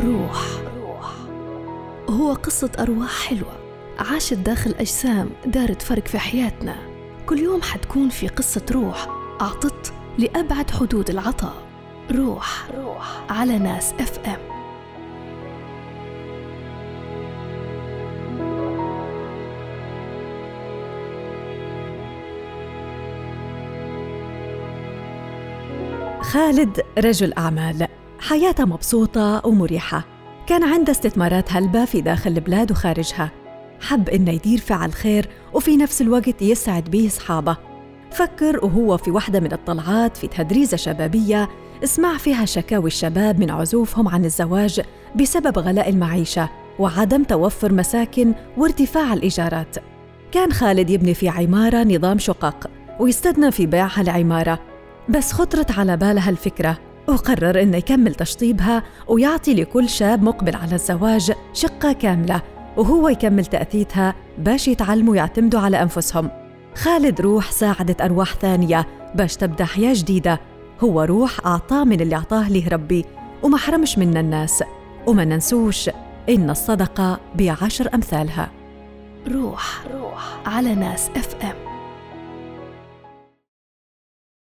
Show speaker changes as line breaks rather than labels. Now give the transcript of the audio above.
روح. هو قصة أرواح حلوة. عاشت داخل أجسام دارت فرق في حياتنا. كل يوم حتكون في قصة روح أعطت لأبعد حدود العطاء. روح روح على ناس أف إم.
خالد رجل أعمال. حياته مبسوطة ومريحة. كان عنده استثمارات هلبة في داخل البلاد وخارجها. حب إنه يدير فعل خير وفي نفس الوقت يسعد به أصحابه. فكر وهو في واحدة من الطلعات في تدريزة شبابية اسمع فيها شكاوي الشباب من عزوفهم عن الزواج بسبب غلاء المعيشة وعدم توفر مساكن وارتفاع الإيجارات. كان خالد يبني في عمارة نظام شقق ويستدنى في بيعها العمارة بس خطرت على بالها الفكرة. وقرر إنه يكمل تشطيبها ويعطي لكل شاب مقبل على الزواج شقة كاملة وهو يكمل تأثيثها باش يتعلموا يعتمدوا على أنفسهم. خالد روح ساعدت أرواح ثانية باش تبدأ حياة جديدة. هو روح أعطاه من اللي أعطاه له ربي وما حرمش منا الناس. وما ننسوش إن الصدقة بعشر أمثالها.
روح روح على ناس اف ام